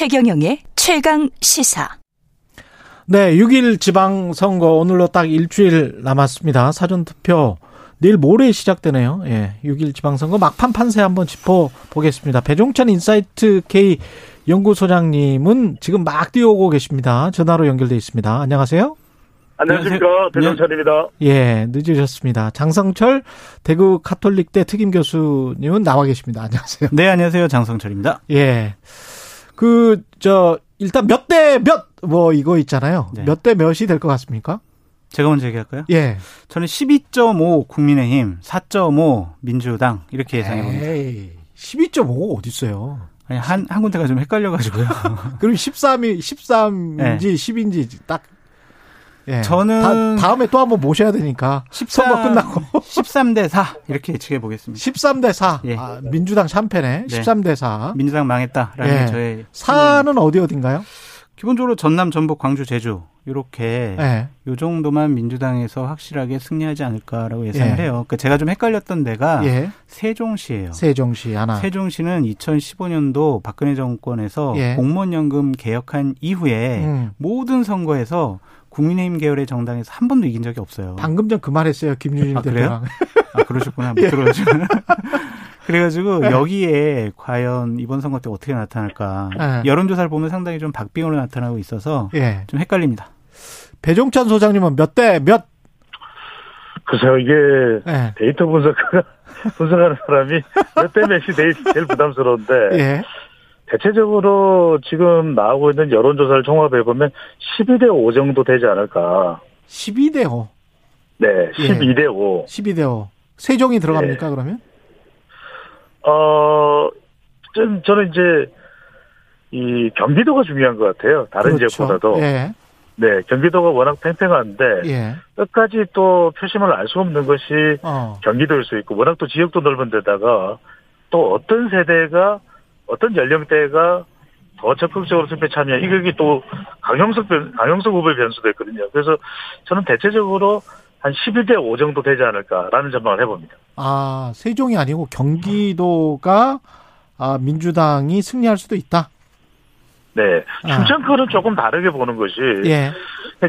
최경영의 최강 시사. 네, 6.1 지방선거 오늘로 딱 일주일 남았습니다. 사전투표 내일 모레 시작되네요. 예, 6.1 지방선거 막판 판세 한번 짚어보겠습니다. 배종찬 인사이트 K 연구소장님은 지금 막 뛰어오고 계십니다. 전화로 연결돼 있습니다. 안녕하세요. 안녕하십니까. 배종찬입니다. 예, 늦으셨습니다. 장성철 대구 카톨릭대 특임 교수님은 나와 계십니다. 안녕하세요. 네, 안녕하세요. 장성철입니다. 예. 그, 저, 일단 몇 대 몇, 뭐, 이거 있잖아요. 네. 몇대 몇이 될 것 같습니까? 제가 먼저 얘기할까요? 예. 저는 12.5 국민의힘, 4.5 민주당 이렇게 예상해 봅니다. 에이, 12.5가 어딨어요. 아니, 한, 한 군데가 좀 헷갈려가지고요. 그럼 13이, 13인지 네. 10인지 딱. 예. 저는 다, 음에 또 한번 모셔야 되니까. 13, 선거 끝나고. 13대 4 이렇게 예측해 보겠습니다. 13대 4. 예. 아, 민주당 샴페네. 네. 13대 4. 민주당 망했다라는 예. 게 저의 4는 어디 어딘가요? 기본적으로 전남, 전북, 광주, 제주 이렇게 예. 요 정도만 민주당에서 확실하게 승리하지 않을까라고 예상을 예. 해요. 그러니까 제가 좀 헷갈렸던 데가 예. 세종시예요. 세종시 하나. 세종시는 2015년도 박근혜 정권에서 예. 공무원연금 개혁한 이후에 음. 모든 선거에서 국민의힘 계열의 정당에서 한 번도 이긴 적이 없어요. 방금 전 그 말했어요. 김유진 아, 그래요? 대표랑. 아, 그러셨구나. 못 예. 들어가지고. 그래가지고 여기에 과연 이번 선거 때 어떻게 나타날까. 예. 여론조사를 보면 상당히 좀 박빙으로 나타나고 있어서 예. 좀 헷갈립니다. 배종찬 소장님은 몇 대 몇? 글쎄요, 이게 예. 데이터 분석가, 분석하는 사람이 몇 대 몇이 제일, 제일 부담스러운데, 예. 대체적으로 지금 나오고 있는 여론조사를 종합해보면 12대 5 정도 되지 않을까. 12대 5. 네, 예. 12대 5. 12대 5. 세종이 들어갑니까, 네. 그러면? 어, 좀 저는 이제, 이 경기도가 중요한 것 같아요. 다른 그렇죠. 지역보다도. 예. 네, 경기도가 워낙 팽팽한데, 예. 끝까지 또 표심을 알 수 없는 것이 어. 경기도일 수 있고 워낙 또 지역도 넓은 데다가 또 어떤 세대가 어떤 연령대가 더 적극적으로 투표에 참여 이게 또 강용석 변, 강용석 후보의 변수도 있거든요. 그래서 저는 대체적으로 한 11대 5 정도 되지 않을까라는 전망을 해봅니다. 아, 세종이 아니고 경기도가 아, 민주당이 승리할 수도 있다. 네. 아. 충청권은 조금 다르게 보는 것이 예.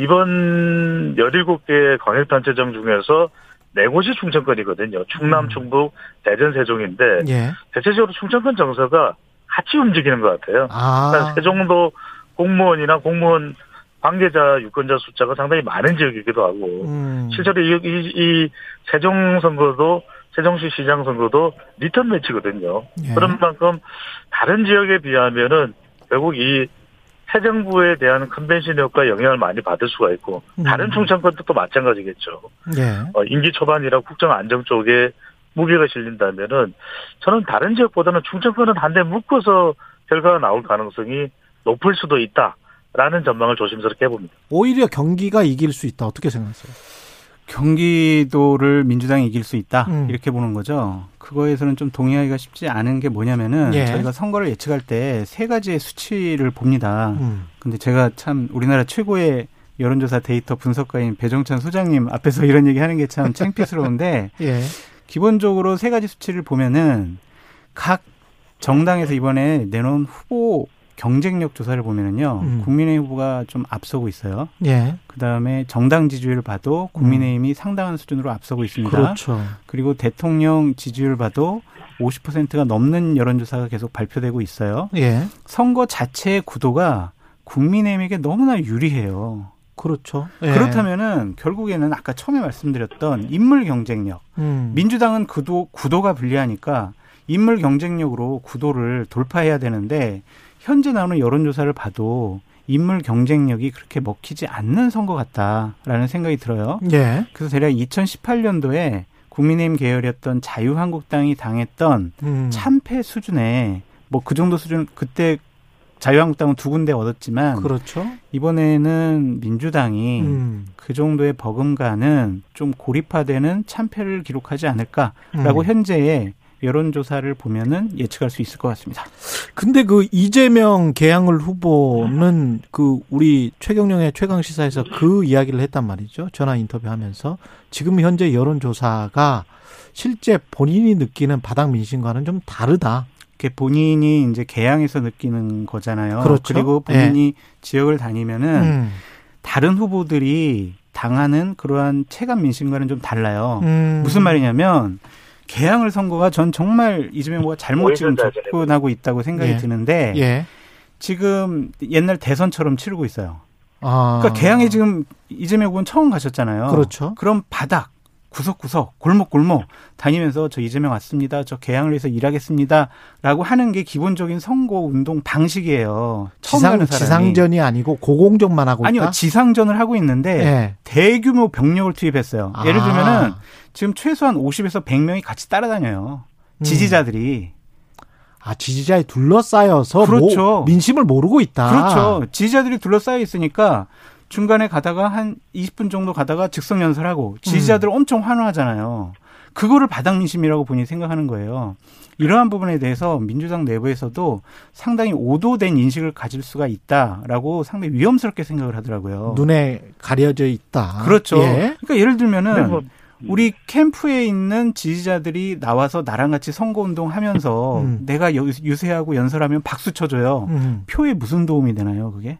이번 17개 광역단체장 중에서 네 곳이 충청권이거든요. 충남, 음. 충북, 대전, 세종인데 예. 대체적으로 충청권 정서가 같이 움직이는 것 같아요. 아. 그러니까 세종도 공무원이나 공무원 관계자 유권자 숫자가 상당히 많은 지역이기도 하고 음. 실제로 이, 이, 이 세종 선거도 세종시 시장 선거도 리턴 매치거든요. 예. 그런 만큼 다른 지역에 비하면은 결국 이 새 정부에 대한 컨벤션 효과 영향을 많이 받을 수가 있고 음. 다른 충청권도 또 마찬가지겠죠. 예. 어, 임기 초반이라 국정 안정 쪽에 무게가 실린다면은 저는 다른 지역보다는 충청권은 한데 묶어서 결과가 나올 가능성이 높을 수도 있다라는 전망을 조심스럽게 해봅니다. 오히려 경기가 이길 수 있다. 어떻게 생각하세요? 경기도를 민주당이 이길 수 있다 음. 이렇게 보는 거죠. 그거에서는 좀 동의하기가 쉽지 않은 게 뭐냐면은 예. 저희가 선거를 예측할 때 세 가지의 수치를 봅니다. 음. 근데 제가 참 우리나라 최고의 여론조사 데이터 분석가인 배정찬 소장님 앞에서 이런 얘기 하는 게 참 창피스러운데 예. 기본적으로 세 가지 수치를 보면은 각 정당에서 이번에 내놓은 후보 경쟁력 조사를 보면은요 음. 국민의힘 후보가 좀 앞서고 있어요. 예. 그 다음에 정당 지지율 봐도 국민의힘이 상당한 수준으로 앞서고 있습니다. 그렇죠. 그리고 대통령 지지율 봐도 50%가 넘는 여론조사가 계속 발표되고 있어요. 예. 선거 자체의 구도가 국민의힘에게 너무나 유리해요. 그렇죠. 예. 그렇다면은 결국에는 아까 처음에 말씀드렸던 인물 경쟁력. 음. 민주당은 구도 구도가 불리하니까 인물 경쟁력으로 구도를 돌파해야 되는데 현재 나오는 여론조사를 봐도 인물 경쟁력이 그렇게 먹히지 않는 선거 같다라는 생각이 들어요. 예. 그래서 대략 2018년도에 국민의힘 계열이었던 자유한국당이 당했던 음. 참패 수준에 뭐그 정도 수준 그때 자유한국당은 두 군데 얻었지만 그렇죠. 이번에는 민주당이 음. 그 정도의 버금가는 좀 고립화되는 참패를 기록하지 않을까라고 음. 현재의 여론조사를 보면은 예측할 수 있을 것 같습니다. 근데 그 이재명 개항을 후보는 그 우리 최경령의 최강 시사에서 그 이야기를 했단 말이죠. 전화 인터뷰하면서 지금 현재 여론조사가 실제 본인이 느끼는 바닥 민심과는 좀 다르다. 이렇게 본인이 이제 개항에서 느끼는 거잖아요. 그렇죠. 리고 본인이 지역을 다니면은 음. 다른 후보들이 당하는 그러한 체감 민심과는 좀 달라요. 음. 무슨 말이냐면 개항을 선거가 전 정말 이재명 후보가 잘못 지금 접근하고 있다고 생각이 예. 드는데 예. 지금 옛날 대선처럼 치르고 있어요. 아. 그러니까 개항에 지금 이재명 후보는 처음 가셨잖아요. 그렇죠. 그럼 바닥 구석구석 골목골목 다니면서 저 이재명 왔습니다. 저 개항을 위해서 일하겠습니다라고 하는 게 기본적인 선거 운동 방식이에요. 처음 지상. 지상전이 아니고 고공전만 하고 아니요 있다. 지상전을 하고 있는데 예. 대규모 병력을 투입했어요. 예를 아. 들면은 지금 최소한 50에서 100명이 같이 따라다녀요. 음. 지지자들이 아 지지자에 둘러싸여서 그렇죠. 모- 민심을 모르고 있다. 그렇죠. 지지자들이 둘러싸여 있으니까 중간에 가다가 한 20분 정도 가다가 즉석 연설하고 지지자들 음. 엄청 환호하잖아요. 그거를 바닥 민심이라고 본인이 생각하는 거예요. 이러한 부분에 대해서 민주당 내부에서도 상당히 오도된 인식을 가질 수가 있다라고 상당히 위험스럽게 생각을 하더라고요. 눈에 가려져 있다. 그렇죠. 예. 그러니까 예를 들면은 근데 뭐 우리 캠프에 있는 지지자들이 나와서 나랑 같이 선거운동 하면서 음. 내가 여- 유세하고 연설하면 박수 쳐줘요. 음. 표에 무슨 도움이 되나요, 그게?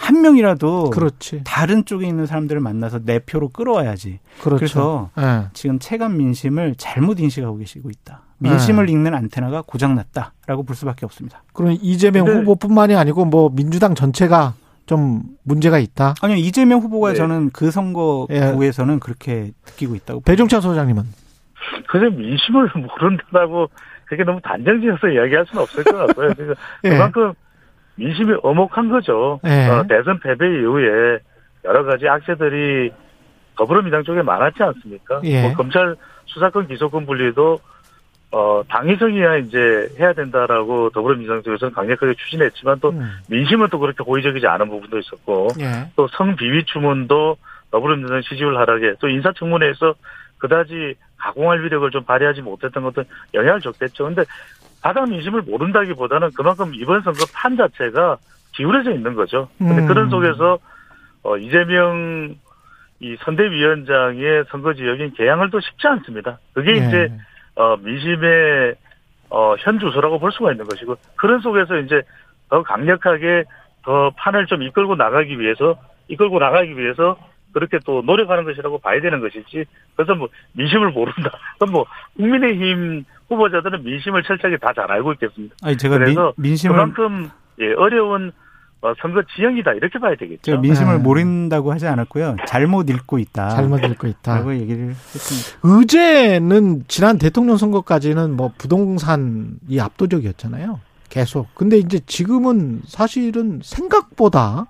한 명이라도 그렇지. 다른 쪽에 있는 사람들을 만나서 내 표로 끌어와야지. 그렇죠. 그래서 예. 지금 체감 민심을 잘못 인식하고 계시고 있다. 민심을 읽는 안테나가 고장났다라고 볼 수밖에 없습니다. 그럼 이재명 후보뿐만이 아니고 뭐 민주당 전체가 좀 문제가 있다. 아니요, 이재명 후보가 네. 저는 그 선거구에서는 그렇게 느끼고 있다고. 배종찬 소장님은 그냥 민심을 모른다고 그렇게 너무 단정지어서 이야기할 수는 없을 것 같고요. 그래서 예. 그만큼 민심이 엄혹한 거죠. 예. 어, 대선 패배 이후에 여러 가지 악재들이 더불어민주당 쪽에 많았지 않습니까? 예. 뭐 검찰 수사권 기소권 분리도 어, 당위성이야 이제 해야 된다라고 더불어민주당 쪽에서는 강력하게 추진했지만 또 음. 민심은 또 그렇게 호의적이지 않은 부분도 있었고 예. 또 성비위 추문도 더불어민주당 지지율 하락에 또 인사청문회에서 그다지 가공할 위력을 좀 발휘하지 못했던 것도 영향을 줬겠죠. 근데 바닥 민심을 모른다기보다는 그만큼 이번 선거 판 자체가 기울어져 있는 거죠. 근데 음. 그런 속에서 어 이재명 이 선대위원장의 선거 지역인 개항을 또 쉽지 않습니다. 그게 예. 이제 어 민심의 어 현 주소라고 볼 수가 있는 것이고 그런 속에서 이제 더 강력하게 더 판을 좀 이끌고 나가기 위해서 이끌고 나가기 위해서 그렇게 또 노력하는 것이라고 봐야 되는 것이지. 그래서 뭐 민심을 모른다. 그럼 뭐 국민의힘 후보자들은 민심을 철저하게 다 잘 알고 있겠습니다. 아니 제가 그래서 민, 심을 그만큼 예, 어려운 어, 선거 지형이다 이렇게 봐야 되겠죠. 제가 민심을 네. 모른다고 하지 않았고요. 잘못 읽고 있다. 잘못 읽고 있다. 라고 얘기를 했습니다. 의제는 지난 대통령 선거까지는 뭐 부동산이 압도적이었잖아요. 계속. 근데 이제 지금은 사실은 생각보다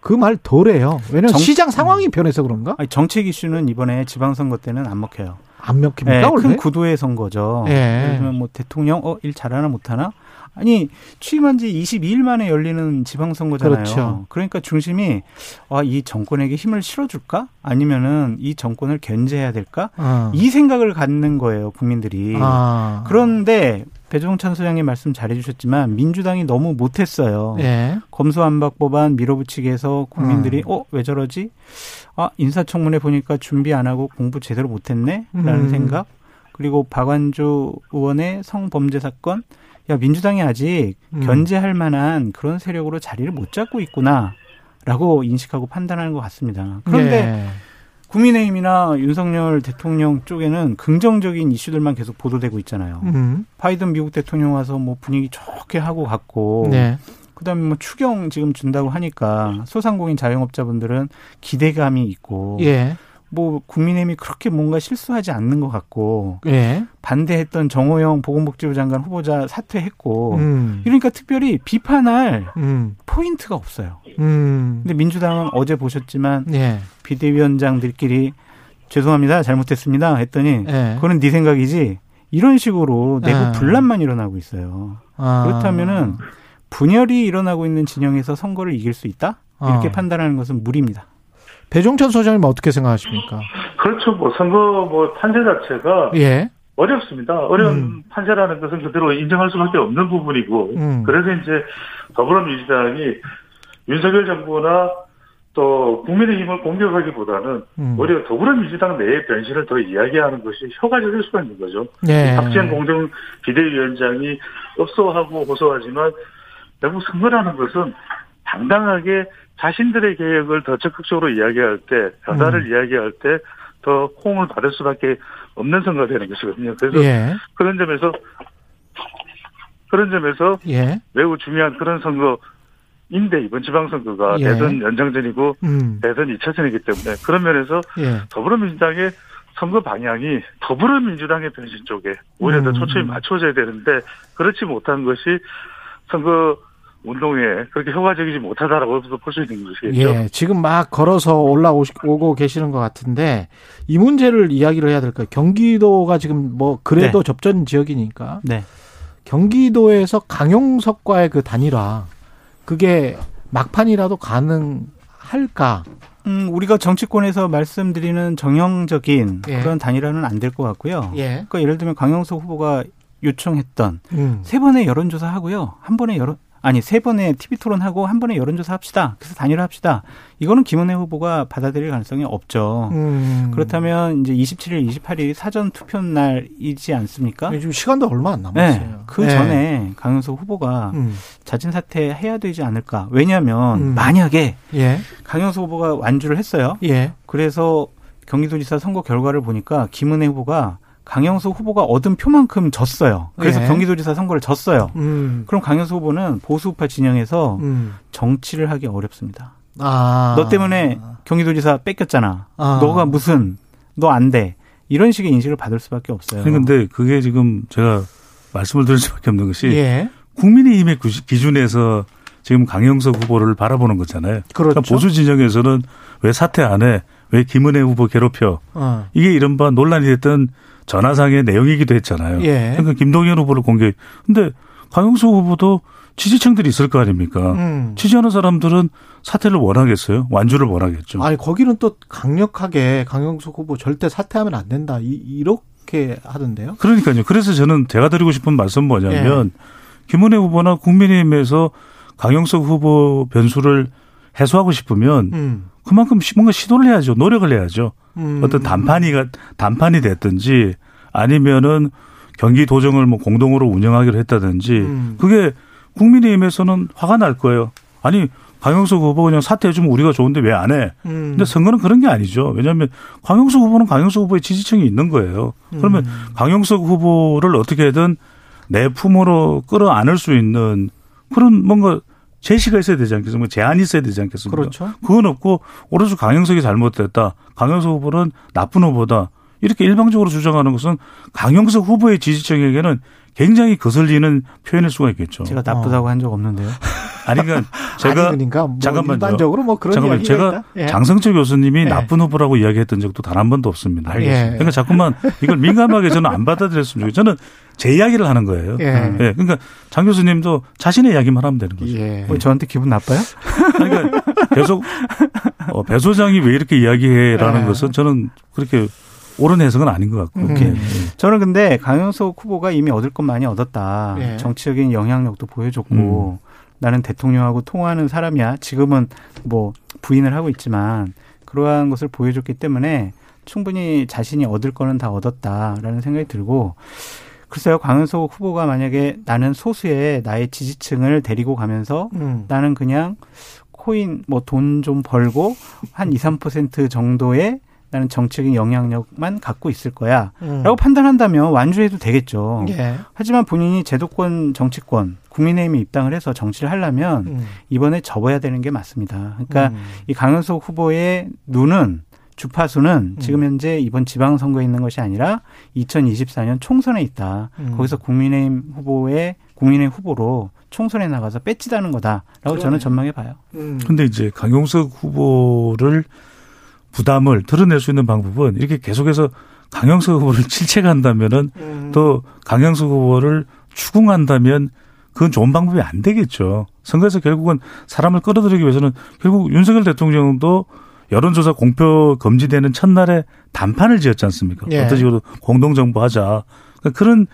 그 말 덜해요. 왜냐면 정- 시장 상황이 변해서 그런가? 아니, 정책 이슈는 이번에 지방선거 때는 안 먹혀요. 안 먹힙니까 네? 큰 구도의 선거죠. 예. 예를 들면 뭐 대통령 어일 잘하나 못하나? 아니 취임한 지 22일 만에 열리는 지방선거잖아요. 그렇죠. 그러니까 중심이 아, 이 정권에게 힘을 실어줄까? 아니면은 이 정권을 견제해야 될까? 어. 이 생각을 갖는 거예요 국민들이. 아. 그런데 배종찬 소장님 말씀 잘해주셨지만 민주당이 너무 못했어요. 예. 검수안박 법안 밀어붙이기해서 국민들이 음. 어왜 저러지? 아 인사청문회 보니까 준비 안 하고 공부 제대로 못했네라는 음. 생각. 그리고 박완주 의원의 성범죄 사건. 야 민주당이 아직 음. 견제할 만한 그런 세력으로 자리를 못 잡고 있구나라고 인식하고 판단하는 것 같습니다. 그런데 예. 국민의힘이나 윤석열 대통령 쪽에는 긍정적인 이슈들만 계속 보도되고 있잖아요. 음. 바이든 미국 대통령 와서 뭐 분위기 좋게 하고 갔고 네. 그다음에 뭐 추경 지금 준다고 하니까 소상공인 자영업자분들은 기대감이 있고 예. 뭐 국민의힘이 그렇게 뭔가 실수하지 않는 것 같고 예. 반대했던 정호영 보건복지부 장관 후보자 사퇴했고 음. 이러니까 특별히 비판할 음. 포인트가 없어요. 음. 근데 민주당은 어제 보셨지만 예. 비대위원장들끼리 죄송합니다 잘못했습니다 했더니 예. 그거는 네 생각이지 이런 식으로 내부 아. 분란만 일어나고 있어요. 아. 그렇다면은 분열이 일어나고 있는 진영에서 선거를 이길 수 있다? 이렇게 어. 판단하는 것은 무리입니다. 배종찬 소장님 어떻게 생각하십니까? 그렇죠. 뭐 선거 뭐 판세 자체가 예. 어렵습니다. 어려운 음. 판세라는 것은 그대로 인정할 수밖에 없는 부분이고 음. 그래서 이제 더불어민주당이 윤석열 정부나 또 국민의힘을 공격하기보다는 음. 오히려 더불어민주당 내의 변신을 더 이야기하는 것이 효과적일 수가 있는 거죠. 예. 박지원 공정 비대위원장이 업소하고 호소하지만 결국 선거라는 것은 당당하게 자신들의 개혁을 더 적극적으로 이야기할 때, 변화를 음. 이야기할 때 더 호응을 받을 수밖에 없는 선거가 되는 것이거든요. 그래서 예. 그런 점에서 그런 점에서 예. 매우 중요한 그런 선거인데 이번 지방선거가 예. 대선 연장전이고 음. 대선 2차전이기 때문에 그런 면에서 예. 더불어민주당의 선거 방향이 더불어민주당의 변신 쪽에 오히려 더 음. 초점이 맞춰져야 되는데 그렇지 못한 것이 선거 운동에 그렇게 효과적이지 못하다라고 볼 수 있는 것이겠죠. 예, 지금 막 걸어서 올라오고 계시는 것 같은데 이 문제를 이야기를 해야 될까요? 경기도가 지금 뭐 그래도 네. 접전 지역이니까 네. 경기도에서 강용석과의 그 단일화 그게 막판이라도 가능할까? 음, 우리가 정치권에서 말씀드리는 정형적인 예. 그런 단일화는 안 될 것 같고요. 예. 그러니까 예를 들면 강영석 후보가 요청했던 음. 세 번의 여론조사 하고요. 한 번의 여론 아니 세 번의 TV 토론하고 한 번의 여론조사 합시다. 그래서 단일화 합시다. 이거는 김은혜 후보가 받아들일 가능성이 없죠. 음. 그렇다면 이제 27일, 28일 사전 투표 날이지 않습니까? 지금 시간도 얼마 안 남았어요. 네. 그 예. 전에 강영석 후보가 음. 자진 사퇴 해야 되지 않을까? 왜냐하면 음. 만약에 예. 강영석 후보가 완주를 했어요. 예. 그래서 경기도지사 선거 결과를 보니까 김은혜 후보가 강영석 후보가 얻은 표만큼 졌어요. 그래서 예. 경기도지사 선거를 졌어요. 음. 그럼 강영석 후보는 보수우파 진영에서 음. 정치를 하기 어렵습니다. 아. 너 때문에 경기도지사 뺏겼잖아. 아. 너가 무슨 너 안 돼. 이런 식의 인식을 받을 수밖에 없어요. 근데 그게 지금 제가 말씀을 드릴 수밖에 없는 것이 예. 국민의힘의 구- 기준에서 지금 강영석 후보를 바라보는 거잖아요. 그렇죠. 그러니까 보수 진영에서는 왜 사퇴 안 해? 왜 김은혜 후보 괴롭혀? 어. 이게 이른바 논란이 됐던 전화상의 내용이기도 했잖아요. 예. 그러니까 김동연 후보를 공개. 근데 강영석 후보도 지지층들이 있을 거 아닙니까? 음. 지지하는 사람들은 사퇴를 원하겠어요? 완주를 원하겠죠. 아니 거기는 또 강력하게 강영석 후보 절대 사퇴하면 안 된다 이, 이렇게 하던데요. 그러니까요. 그래서 저는 제가 드리고 싶은 말씀 은 뭐냐면 예. 김은혜 후보나 국민의힘에서 강영석 후보 변수를 해소하고 싶으면 음. 그만큼 시- 뭔가 시도를 해야죠. 노력을 해야죠. 음. 어떤 단판이가 단판이 됐든지 아니면은 경기 도정을 뭐 공동으로 운영하기로 했다든지 음. 그게 국민의힘에서는 화가 날 거예요. 아니 강영석 후보 그냥 사퇴해주면 우리가 좋은데 왜 안 해? 음. 근데 선거는 그런 게 아니죠. 왜냐하면 강영석 후보는 강영석 후보의 지지층이 있는 거예요. 그러면 음. 강영석 후보를 어떻게든 내 품으로 끌어안을 수 있는 그런 뭔가 제시가 있어야 되지 않겠습니까? 뭐 제안이 있어야 되지 않겠습니까? 그렇죠. 그건 없고 오로지 강영석이 잘못됐다. 강영석 후보는 나쁜 후보다. 이렇게 일방적으로 주장하는 것은 강영석 후보의 지지층에게는 굉장히 거슬리는 표현일 수가 있겠죠. 제가 나쁘다고 한적 없는데요. 아니 그러니까 제가 아니, 그러니까 뭐 잠깐만요. 일반적으로 뭐 그런 잠깐만 제가. 예. 장성철 교수님이 예. 나쁜 후보라고 이야기했던 적도 단 한 번도 없습니다. 알겠습니다. 그러니까 자꾸만 이걸 민감하게 저는 안 받아들였으면 좋겠어요. 저는 제 이야기를 하는 거예요. 예. 예, 그러니까 장 교수님도 자신의 이야기만 하면 되는 거죠. 예. 왜 저한테 기분 나빠요? 그러니까 계속 어, 배 소장이 왜 이렇게 이야기해라는 예. 것은 저는 그렇게 옳은 해석은 아닌 것 같고. 음. 예. 저는 근데 강영석 후보가 이미 얻을 것 많이 얻었다. 예. 정치적인 영향력도 보여줬고 나는 대통령하고 통화하는 사람이야. 지금은 뭐 부인을 하고 있지만 그러한 것을 보여줬기 때문에 충분히 자신이 얻을 거는 다 얻었다라는 생각이 들고 글쎄요 강영석 후보가 만약에 나는 소수의 나의 지지층을 데리고 가면서 음. 나는 그냥 코인 뭐 돈 좀 벌고 한 2, 3% 정도의 나는 정치적인 영향력만 갖고 있을 거야. 음. 라고 판단한다면 완주해도 되겠죠. 예. 하지만 본인이 제도권 정치권 국민의힘에 입당을 해서 정치를 하려면 음. 이번에 접어야 되는 게 맞습니다. 그러니까 음. 이 강현석 후보의 눈은 주파수는 지금 현재 이번 지방선거에 있는 것이 아니라 2024년 총선에 있다. 음. 거기서 국민의힘 후보의 국민의힘 후보로 총선에 나가서 배치다는 거다라고 그러네. 저는 전망해 봐요. 음. 근데 이제 강용석 후보를 부담을 드러낼 수 있는 방법은 이렇게 계속해서 강영석 후보를 질책한다면은 음. 또 강영석 후보를 추궁한다면 그건 좋은 방법이 안 되겠죠. 선거에서 결국은 사람을 끌어들이기 위해서는 결국 윤석열 대통령도 여론조사 공표 금지되는 첫날에 단판을 지었지 않습니까? 예. 어떤 식으로 공동정부 하자. 그러니까 그런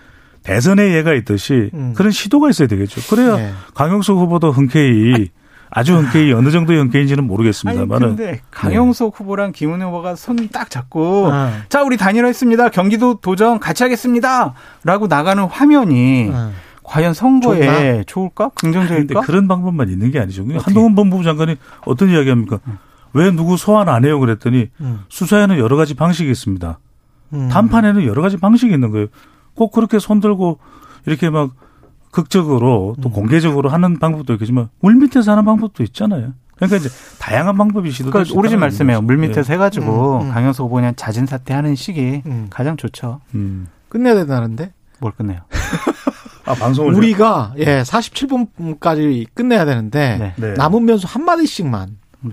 대선의 예가 있듯이 음. 그런 시도가 있어야 되겠죠. 그래야 예. 강영석 후보도 흔쾌히 아주 흔쾌히 어느 정도의 흔쾌인지는 모르겠습니다만은 근데 강영석 후보랑 김은혜 후보가 손 딱 잡고 어. 자 우리 단일화했습니다. 경기도 도정 같이 하겠습니다.라고 나가는 화면이 어. 과연 선거에 좋을까? 긍정적일까? 그런 방법만 있는 게 아니죠. 어떻게? 한동훈 법무부 장관이 어떤 이야기 합니까? 왜 누구 소환 안 해요? 그랬더니 음. 수사에는 여러 가지 방식이 있습니다. 음. 단판에는 여러 가지 방식이 있는 거예요. 꼭 그렇게 손들고 이렇게 막 극적으로 음. 또 공개적으로 하는 방법도 있겠지만 물 밑에서 하는 방법도 있잖아요. 그러니까 이제 다양한 방법이 시도될 그러니까 수 오리지 말씀해요. 물 밑에서 해가지고 음, 음. 강영석 후보 그냥 잦은 사퇴하는 시기 음. 가장 좋죠. 예. 음. 끝내야 된다는데 뭘 끝내요? 아 방송을 우리가 예 47분까지 끝내야 되는데 네. 네. 남은 변수 한 마디씩만 네.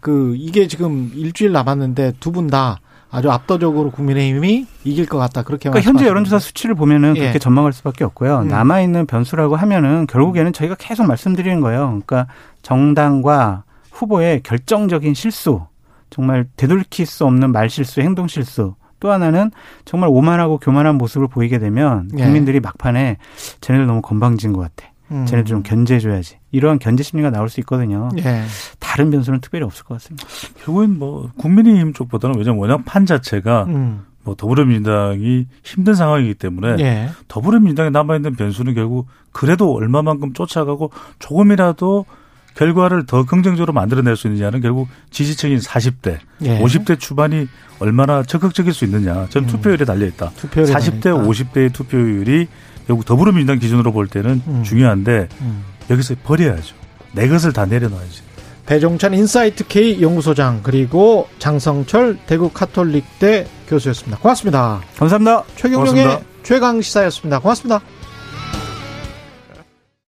그 이게 지금 일주일 남았는데 두 분 다 아주 압도적으로 국민의힘이 이길 것 같다 그렇게 그러니까 현재. 여론조사 수치를 보면은 예. 그렇게 전망할 수밖에 없고요. 음. 남아 있는 변수라고 하면은 결국에는 저희가 계속 말씀드리는 거예요. 그러니까 정당과 후보의 결정적인 실수, 정말 되돌릴 수 없는 말 실수, 행동 실수. 또 하나는 정말 오만하고 교만한 모습을 보이게 되면 예. 국민들이 막판에 쟤네들 너무 건방진 것 같아. 음. 쟤네들 좀 견제해줘야지. 이런 견제 심리가 나올 수 있거든요. 예. 다른 변수는 특별히 없을 것 같습니다. 결국엔 뭐 국민의힘 쪽보다는 왜냐면 워낙 판 자체가 음. 뭐 더불어민주당이 힘든 상황이기 때문에 예. 더불어민주당에 남아있는 변수는 결국 그래도 얼마만큼 쫓아가고 조금이라도 결과를 더 긍정적으로 만들어낼 수 있느냐는 결국 지지층인 40대, 예. 50대 초반이 얼마나 적극적일 수 있느냐. 저는 음. 투표율에 달려 있다. 투표율이 40대, 나니까. 50대의 투표율이 결국 더불어민주당 기준으로 볼 때는 음. 중요한데 음. 여기서 버려야죠. 내 것을 다 내려놔야지. 배종찬 인사이트 K 연구소장 그리고 장성철 대구 카톨릭대 교수였습니다. 고맙습니다. 감사합니다. 최경영의. 최강 시사였습니다. 고맙습니다.